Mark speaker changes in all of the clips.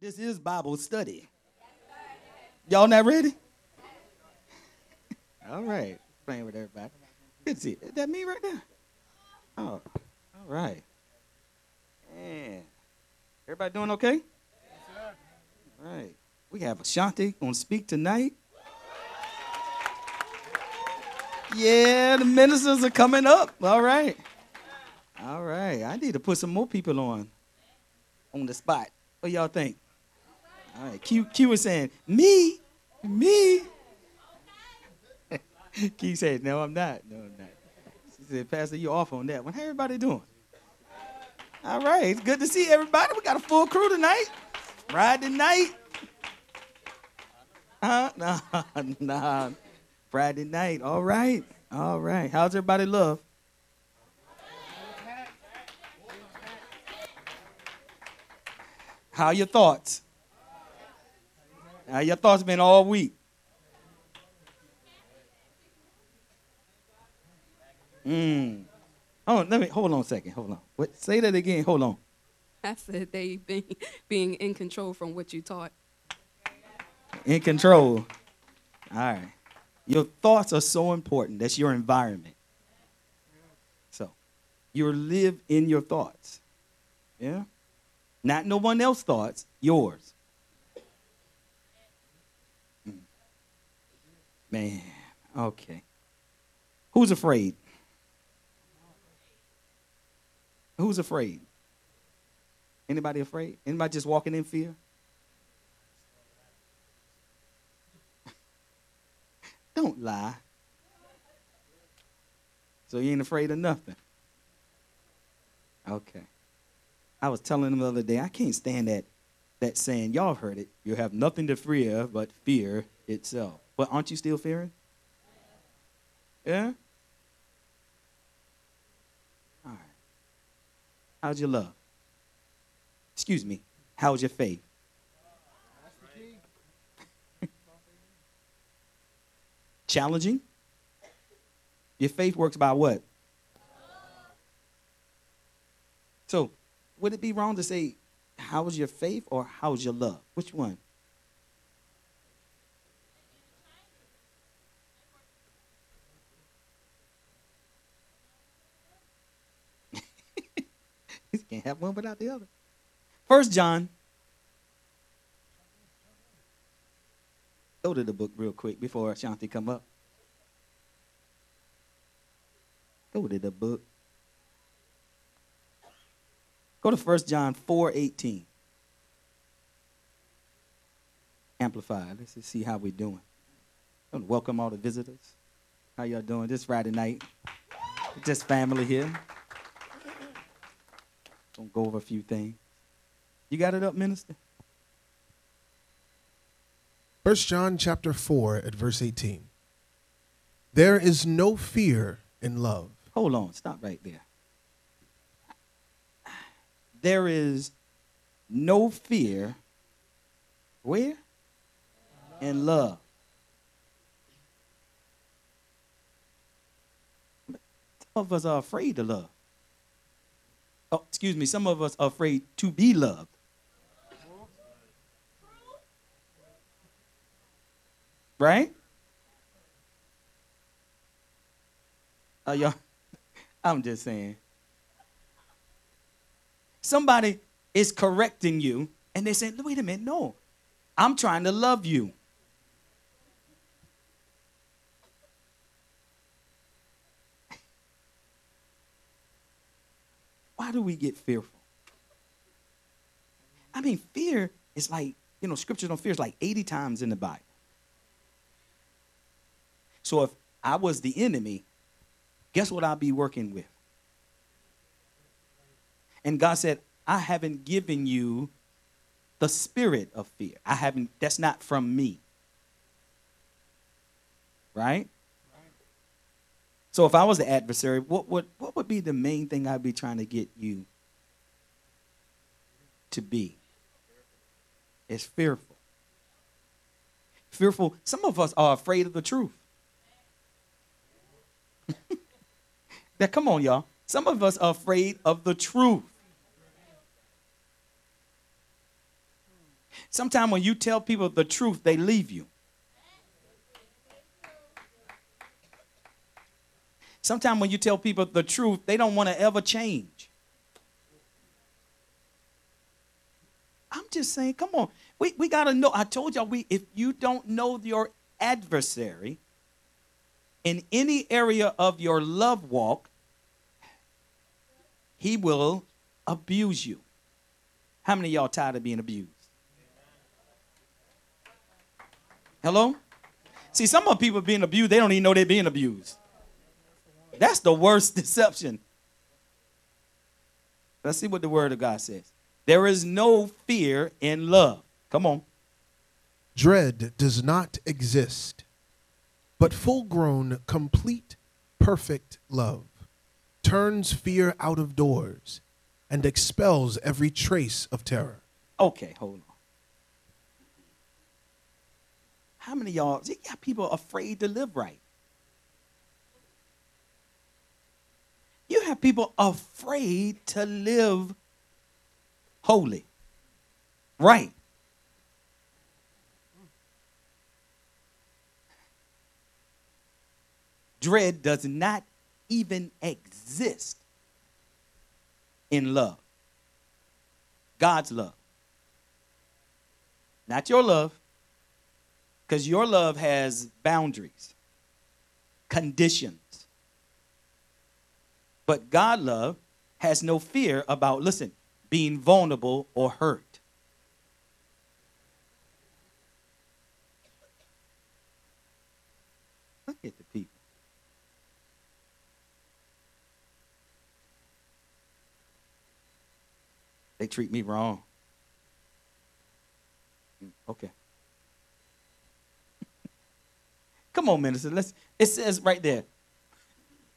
Speaker 1: This is Bible study. Y'all not ready? All right. Playing with everybody. Good see. Is that me right there? Oh, all right. Man. Everybody doing okay? All right. We have Ashanti to speak tonight. Yeah, the ministers are coming up. All right. All right. I need to put some more people on on the spot. What y'all think? All right. Q, Q was saying, me, me. Q said, no, I'm not. No, I'm not. She said, Pastor, you off on that one. How everybody doing? All right. It's good to see everybody. We got a full crew tonight. Friday night. Huh? Nah, nah. Friday night. All right. All right. How's everybody love? How your thoughts? How your thoughts been all week? Mm. Oh, let me hold on a second. Hold on. What, say that again. Hold on.
Speaker 2: I said they being being in control from what you taught.
Speaker 1: In control. All right. Your thoughts are so important. That's your environment. So, you live in your thoughts. Yeah? Not no one else's thoughts, yours. Man, okay. Who's afraid? Who's afraid? Anybody afraid? Anybody just walking in fear? Don't lie. So you ain't afraid of nothing. Okay. I was telling them the other day, I can't stand that that saying. Y'all heard it. You have nothing to fear but fear itself. But aren't you still fearing? Yeah? All right. How's your love? Excuse me. How's your faith? Challenging? Your faith works by what? So, would it be wrong to say, how's your faith or how's your love? Which one? Have one without the other. First John. Go to the book real quick before Shanti come up. Go to the book. Go to 1 John 4 18. Amplified. Let's see how we're doing. Welcome all the visitors. How y'all doing this Friday night? Just family here. Gonna go over a few things. You got it up, minister?
Speaker 3: First John chapter 4 at verse 18. There is no fear in love.
Speaker 1: Hold on, stop right there there is no fear. Where? In love. Some of us are afraid to love. Oh, excuse me, some of us are afraid to be loved. Right? Uh, y'all, I'm just saying somebody is correcting you and they say, wait a minute, no, I'm trying to love you. Why do we get fearful? I mean, fear is like, you know, scriptures on fear is like 80 times in the Bible. So if I was the enemy, guess what I'd be working with? And God said, I haven't given you the spirit of fear. I haven't, that's not from me. Right? So if I was the adversary, what would what would be the main thing I'd be trying to get you to be? It's fearful. Fearful. Some of us are afraid of the truth. now come on, y'all. Some of us are afraid of the truth. Sometimes when you tell people the truth, they leave you. Sometimes when you tell people the truth, they don't want to ever change. I'm just saying, come on. We, we got to know. I told y'all, we, if you don't know your adversary in any area of your love walk, he will abuse you. How many y'all tired of being abused? Hello? See, some of people being abused, they don't even know they're being abused. That's the worst deception. Let's see what the word of God says. There is no fear in love. Come on.
Speaker 3: Dread does not exist, but full grown, complete, perfect love turns fear out of doors and expels every trace of terror.
Speaker 1: Okay, hold on. How many of y'all, you got people afraid to live right? You have people afraid to live holy, right. Dread does not even exist in love. God's love. Not your love, because your love has boundaries, conditions. But God love has no fear about, listen, being vulnerable or hurt. Look at the people. They treat me wrong. Mm, Okay. Come on, minister. Let's it says right there.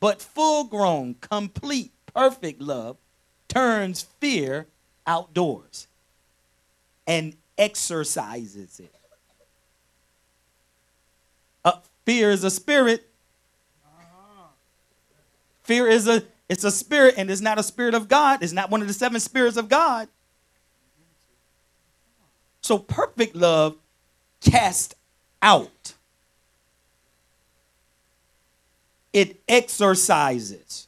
Speaker 1: But full grown, complete, perfect love turns fear outdoors and exorcises it. Uh, fear is a spirit. Fear is a it's a spirit and it's not a spirit of God. It's not one of the seven spirits of God. So perfect love cast out. It exorcises.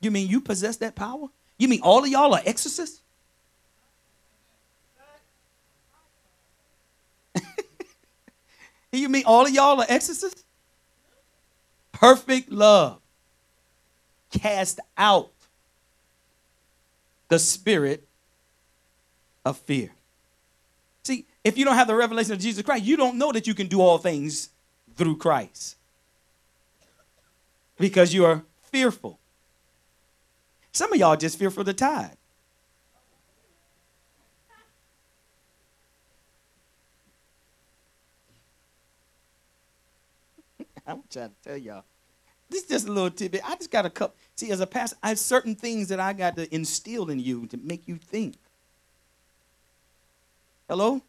Speaker 1: You mean you possess that power? You mean all of y'all are exorcists? you mean all of y'all are exorcists? Perfect love cast out the spirit of fear. If you don't have the revelation of Jesus Christ, you don't know that you can do all things through Christ because you are fearful. Some of y'all just fear for the tide. I'm trying to tell y'all. This is just a little tidbit. I just got a cup. See, as a pastor, I have certain things that I got to instill in you to make you think. Hello?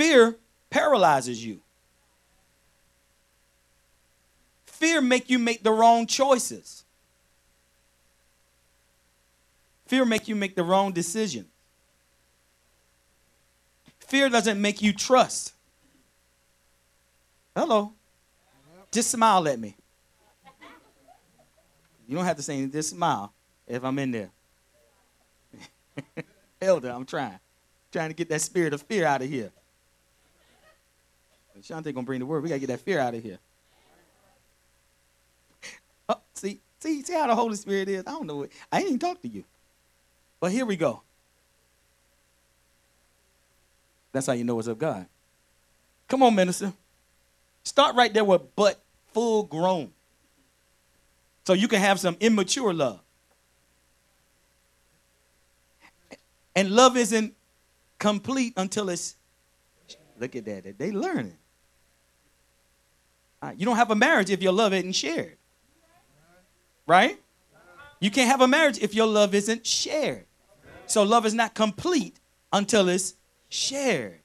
Speaker 1: Fear paralyzes you. Fear make you make the wrong choices. Fear make you make the wrong decision. Fear doesn't make you trust. Hello. Just smile at me. You don't have to say anything, just smile if I'm in there. Elder, I'm trying. Trying to get that spirit of fear out of here. Shante gonna bring the word. We gotta get that fear out of here. Oh, see, see, see how the Holy Spirit is. I don't know. What, I ain't even talk to you. But here we go. That's how you know it's of God. Come on, minister. Start right there with but full grown. So you can have some immature love. And love isn't complete until it's look at that. They learning. Uh, You don't have a marriage if your love isn't shared. Right? You can't have a marriage if your love isn't shared. So love is not complete until it's shared.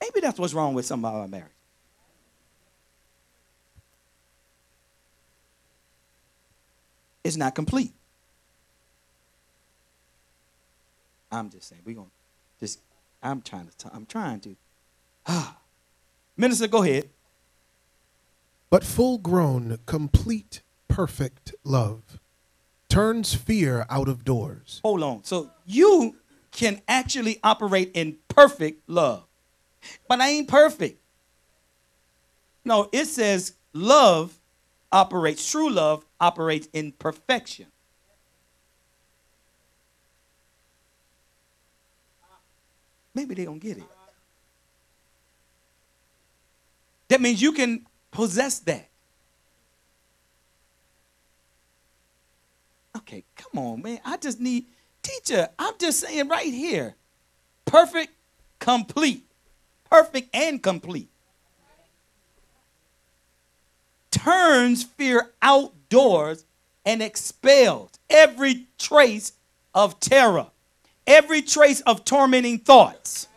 Speaker 1: Maybe that's what's wrong with some of our marriage. It's not complete. I'm just saying, we're to just, I'm trying to, t- I'm trying to. Minister, go ahead.
Speaker 3: But full grown, complete, perfect love turns fear out of doors.
Speaker 1: Hold on. So you can actually operate in perfect love. But I ain't perfect. No, it says love operates, true love operates in perfection. Maybe they don't get it. That means you can possess that. Okay, come on, man. I just need teacher. I'm just saying right here. Perfect, complete. Perfect and complete. Turns fear outdoors and expels every trace of terror, every trace of tormenting thoughts.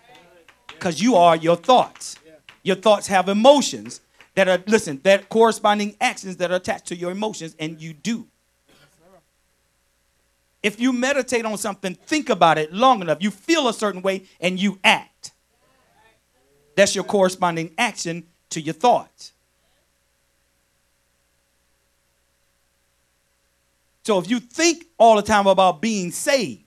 Speaker 1: Because you are your thoughts. Your thoughts have emotions that are, listen, that corresponding actions that are attached to your emotions, and you do. If you meditate on something, think about it long enough, you feel a certain way and you act. That's your corresponding action to your thoughts. So if you think all the time about being saved,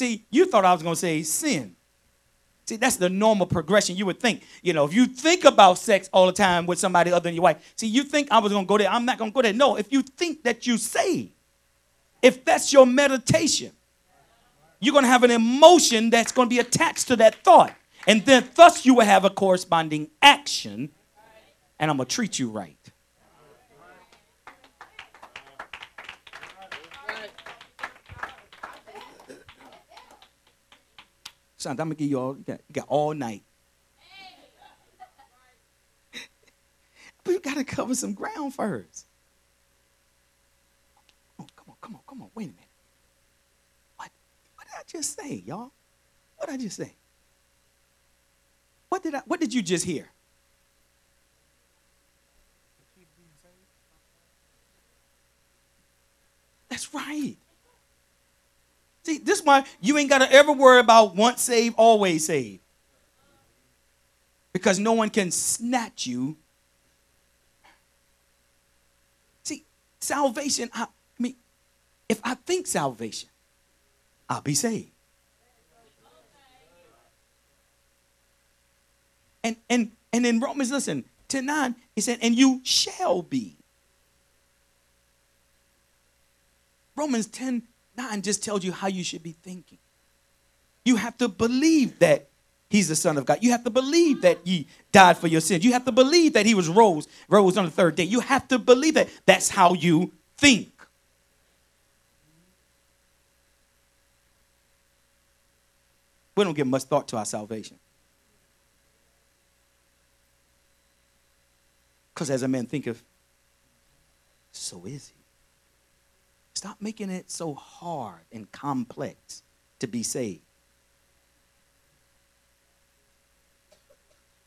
Speaker 1: See, you thought I was going to say sin. See, that's the normal progression you would think. You know, if you think about sex all the time with somebody other than your wife, see, you think I was going to go there. I'm not going to go there. No, if you think that you say, if that's your meditation, you're going to have an emotion that's going to be attached to that thought. And then, thus, you will have a corresponding action, and I'm going to treat you right. Son, I'm gonna give you all you got, you got all night. but you gotta cover some ground first. Come on, come on, come on, come on. Wait a minute. What what did I just say, y'all? What did I just say? What did I what did you just hear? That's right. See, this why you ain't got to ever worry about once saved, always saved. Because no one can snatch you. See, salvation, I, I mean, if I think salvation, I'll be saved. And and and in Romans, listen, 10 9, he said, and you shall be. Romans 10 9 just tells you how you should be thinking. You have to believe that he's the Son of God. You have to believe that he died for your sins. You have to believe that he was rose, rose on the third day. You have to believe that. That's how you think. We don't give much thought to our salvation. Because as a man thinketh, so is he. Stop making it so hard and complex to be saved.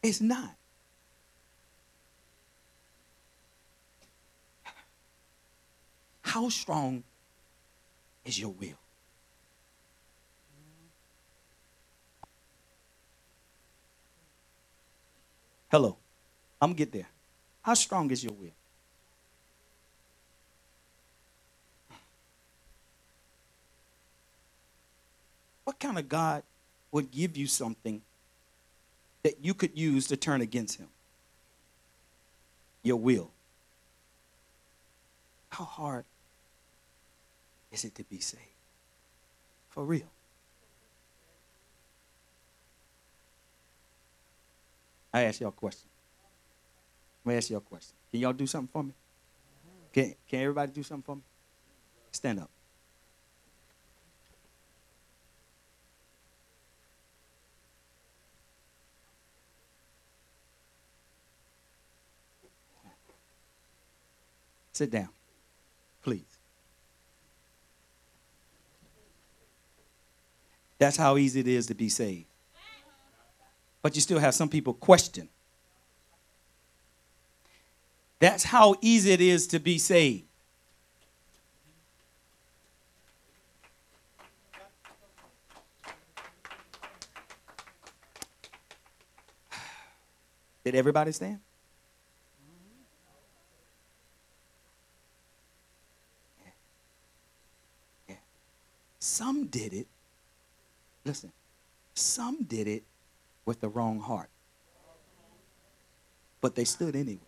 Speaker 1: It's not. How strong is your will? Hello. I'm going to get there. How strong is your will? What kind of God would give you something that you could use to turn against him? Your will. How hard is it to be saved? For real. I ask y'all a question. Let ask y'all a question. Can y'all do something for me? Can, can everybody do something for me? Stand up. Sit down, please. That's how easy it is to be saved. But you still have some people question That's how easy it is to be saved. Did everybody stand? Some did it. Listen, some did it with the wrong heart. But they stood anyway.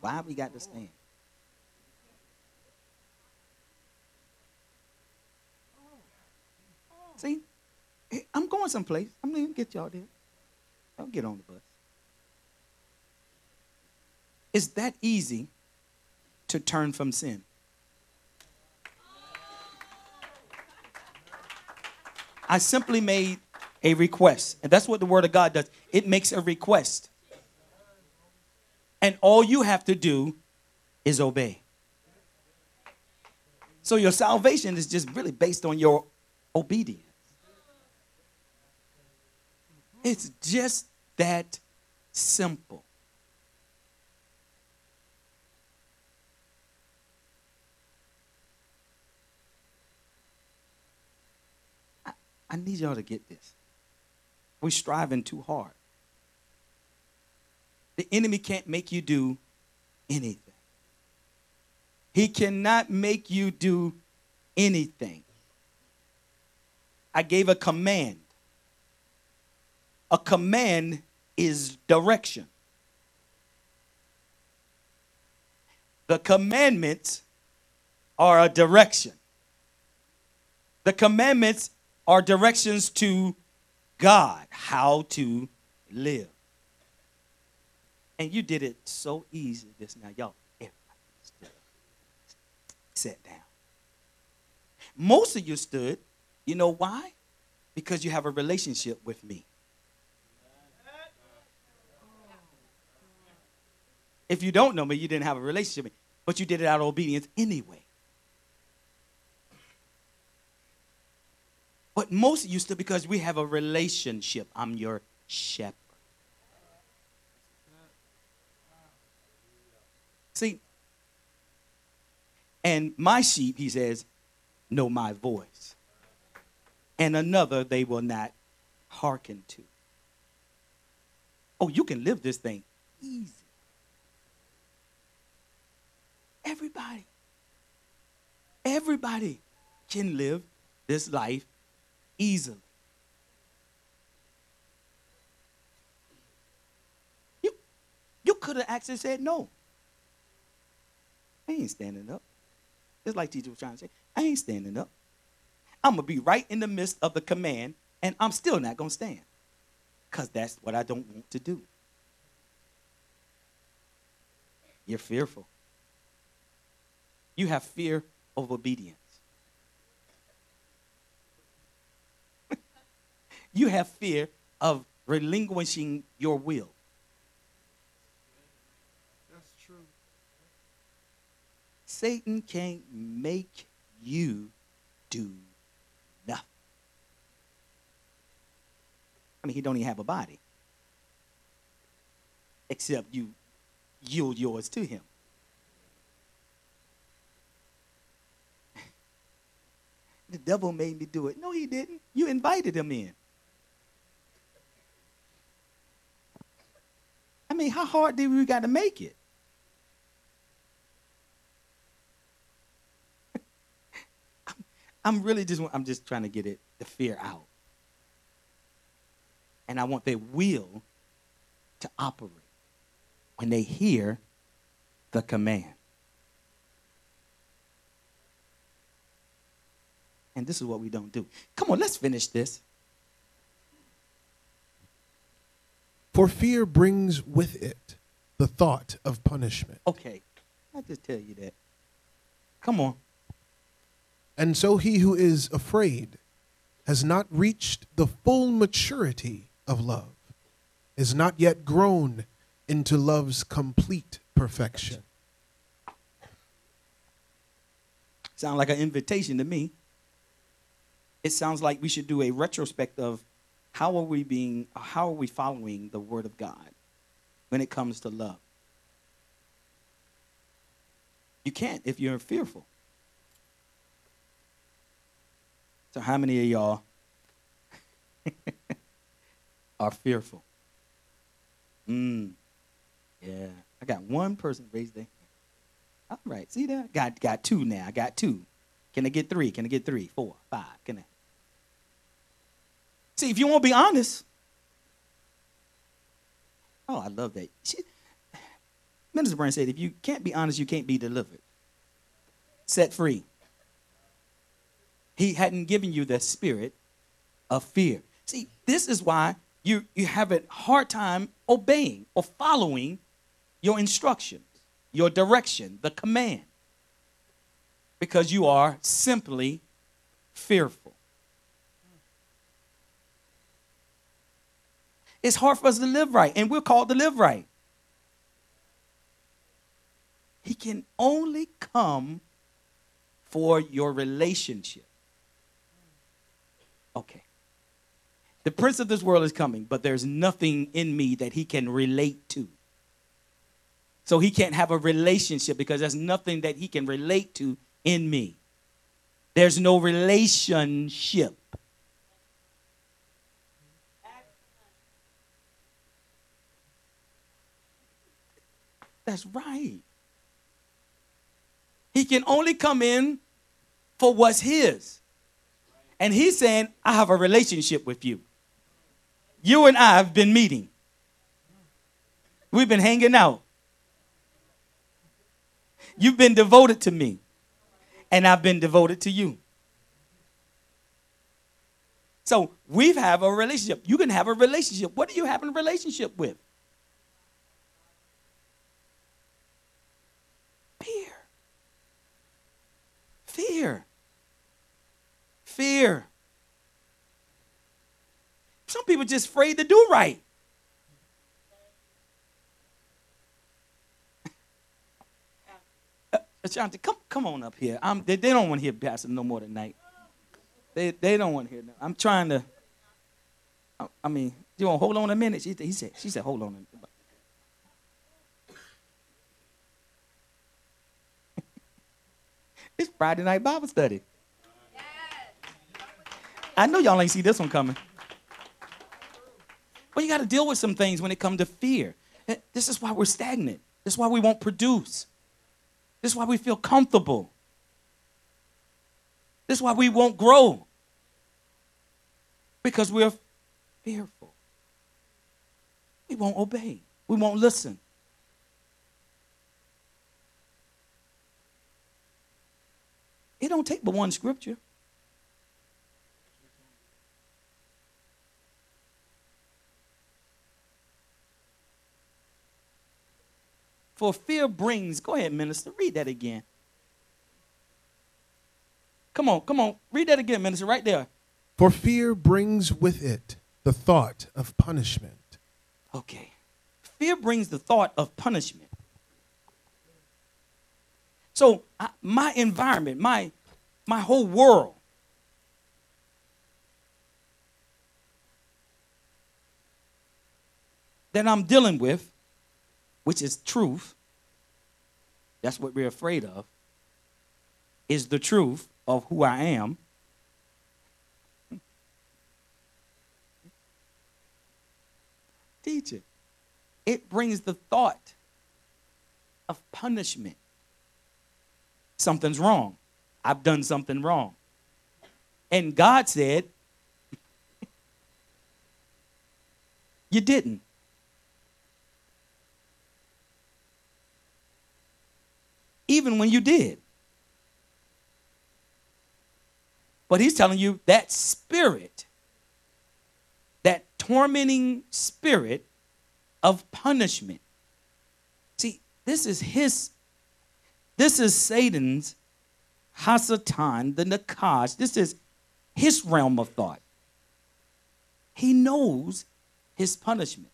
Speaker 1: Why we got to stand? See, I'm going someplace. I'm going to get y'all there. I'll get on the bus. It's that easy to turn from sin. I simply made a request. And that's what the Word of God does it makes a request. And all you have to do is obey. So your salvation is just really based on your obedience. It's just that simple. I, need y'all to get this. We're striving too hard. The enemy can't make you do anything. He cannot make you do anything. I gave a command. A command is direction. The commandments are a direction. The commandments are directions to God, how to live. And you did it so easy just now. Y'all, everybody stood. Sat down. Most of you stood. You know why? Because you have a relationship with me. If you don't know me, you didn't have a relationship but you did it out of obedience anyway. But most you still because we have a relationship. I'm your shepherd. See, and my sheep, he says, know my voice. And another they will not hearken to. Oh, you can live this thing easy. Everybody, everybody can live this life easily. You, you could have actually said no. I ain't standing up. It's like teacher was trying to say, I ain't standing up. I'm going to be right in the midst of the command, and I'm still not going to stand. Because that's what I don't want to do. You're fearful. You have fear of obedience. You have fear of relinquishing your will.
Speaker 3: That's true.
Speaker 1: Satan can't make you do nothing. I mean, he don't even have a body. Except you yield yours to him. the devil made me do it. No, he didn't. You invited him in. I mean, how hard did we got to make it? I'm really just I'm just trying to get it the fear out. And I want their will to operate when they hear the command. And this is what we don't do. Come on, let's finish this.
Speaker 3: For fear brings with it the thought of punishment.
Speaker 1: Okay. I just tell you that. Come on.
Speaker 3: And so he who is afraid has not reached the full maturity of love, is not yet grown into love's complete perfection.
Speaker 1: Sound like an invitation to me. It sounds like we should do a retrospect of how are we being how are we following the word of God when it comes to love? You can't if you're fearful. So how many of y'all are fearful? Mm. Yeah. I got one person raised their hand. All right, see that? Got got two now. I got two. Can I get three? Can I get three? Four, five. Can I See, if you want to be honest. Oh, I love that. She, Minister Brand said, if you can't be honest, you can't be delivered. Set free. He hadn't given you the spirit of fear. See, this is why you, you have a hard time obeying or following your instructions, your direction, the command, because you are simply fearful. It's hard for us to live right, and we're called to live right. He can only come for your relationship. Okay. The prince of this world is coming, but there's nothing in me that he can relate to. So he can't have a relationship because there's nothing that he can relate to in me. There's no relationship. That's right. He can only come in for what's his. And he's saying, I have a relationship with you. You and I have been meeting. We've been hanging out. You've been devoted to me, and I've been devoted to you. So we have have a relationship. You can have a relationship. What do you having a relationship with? Fear. Fear. Fear. Some people just afraid to do right. Ashanti, come, come on up here. I'm, they, they don't want to hear Pastor no more tonight. They, they don't want to hear. No. I'm trying to. I, I mean, you want hold on a minute? She, he said. She said, hold on. A minute. It's Friday night Bible study. I know y'all ain't see this one coming. Well, you got to deal with some things when it comes to fear. This is why we're stagnant. This is why we won't produce. This is why we feel comfortable. This is why we won't grow. Because we're fearful. We won't obey. We won't listen. It don't take but one scripture. For fear brings, go ahead, minister, read that again. Come on, come on, read that again, minister, right there.
Speaker 3: For fear brings with it the thought of punishment.
Speaker 1: Okay. Fear brings the thought of punishment. So I, my environment, my my whole world that I'm dealing with which is truth, that's what we're afraid of, is the truth of who I am. Teach it. It brings the thought of punishment. Something's wrong. I've done something wrong. And God said, You didn't. even when you did. But he's telling you that spirit, that tormenting spirit of punishment. See, this is his, this is Satan's Hasatan, the Nachash. This is his realm of thought. He knows his punishment.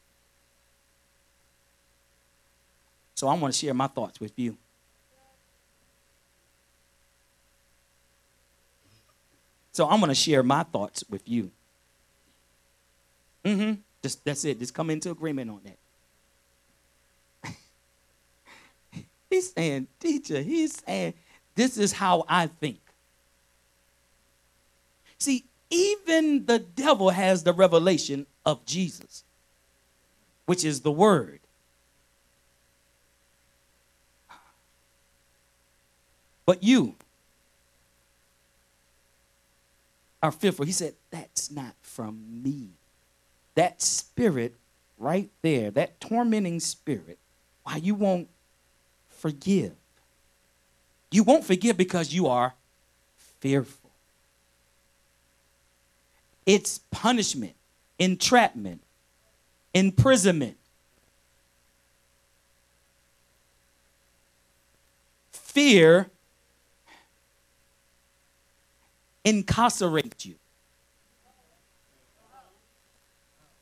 Speaker 1: So I want to share my thoughts with you. So I'm going to share my thoughts with you. Mm-hmm. Just that's it. Just come into agreement on that. He's saying, teacher, he's saying, this is how I think. See, even the devil has the revelation of Jesus, which is the word. But you are fearful. He said, That's not from me. That spirit right there, that tormenting spirit, why you won't forgive. You won't forgive because you are fearful. It's punishment, entrapment, imprisonment. Fear incarcerates you.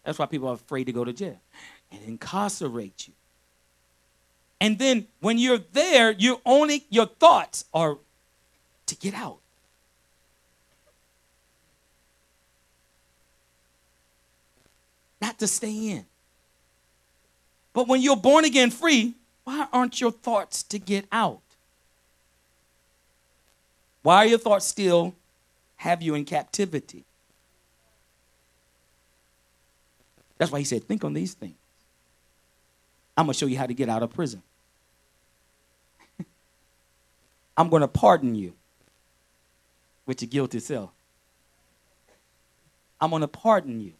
Speaker 1: That's why people are afraid to go to jail. It incarcerates you. And then when you're there, you only your thoughts are to get out. Not to stay in. But when you're born again free, why aren't your thoughts to get out? Why are your thoughts still have you in captivity? That's why he said, think on these things. I'm going to show you how to get out of prison. I'm going to pardon you with your guilty self. I'm going to pardon you.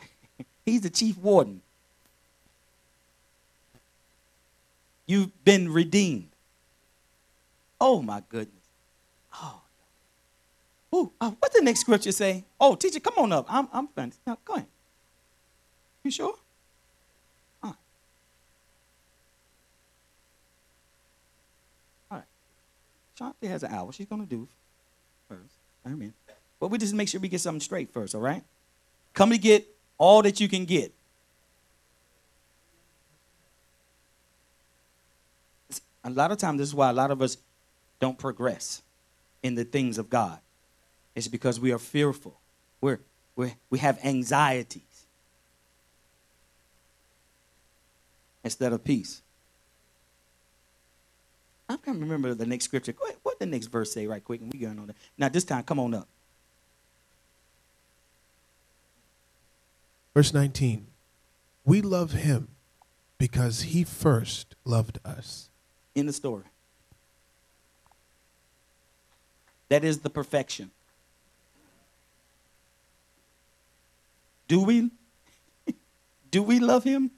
Speaker 1: He's the chief warden. You've been redeemed. Oh my goodness. Oh. Ooh, uh, what's the next scripture say? Oh, teacher, come on up. I'm I'm finished. No, go ahead. You sure? All right. All right. Shanti has an hour. She's gonna do first. Amen. But we just make sure we get something straight first, all right? Come to get all that you can get. A lot of times, this is why a lot of us don't progress in the things of God. It's because we are fearful. We're, we're, we have anxieties instead of peace. I can't remember the next scripture. Ahead, what the next verse say right quick, and we going on that. Now this time, come on up.
Speaker 3: Verse 19 We love him because he first loved us.
Speaker 1: in the story. That is the perfection. Do we do we love him?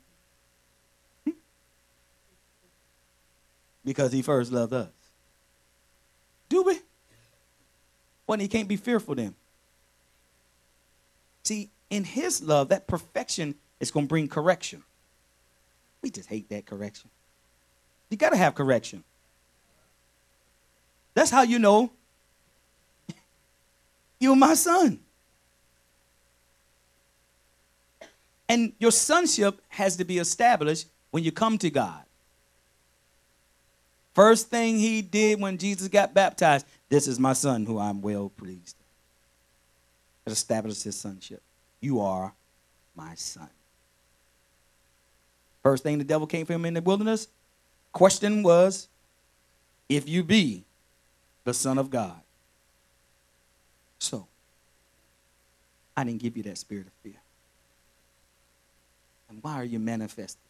Speaker 1: Because he first loved us. Do we? Well, he can't be fearful then. See, in his love, that perfection is going to bring correction. We just hate that correction. You got to have correction. That's how you know you're my son. And your sonship has to be established when you come to God. First thing he did when Jesus got baptized, this is my son who I'm well pleased. It established his sonship. You are my son. First thing the devil came for him in the wilderness, question was, if you be the son of God. So, I didn't give you that spirit of fear. And why are you manifesting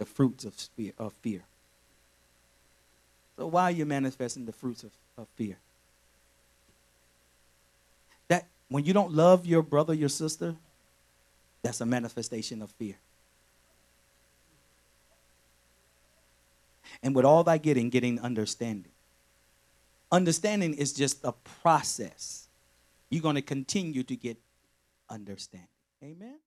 Speaker 1: the fruits of fear? Of fear? So why are you manifesting the fruits of, of fear? That when you don't love your brother, your sister, that's a manifestation of fear. And with all thy getting, getting understanding. Understanding is just a process. You're going to continue to get understanding. Amen.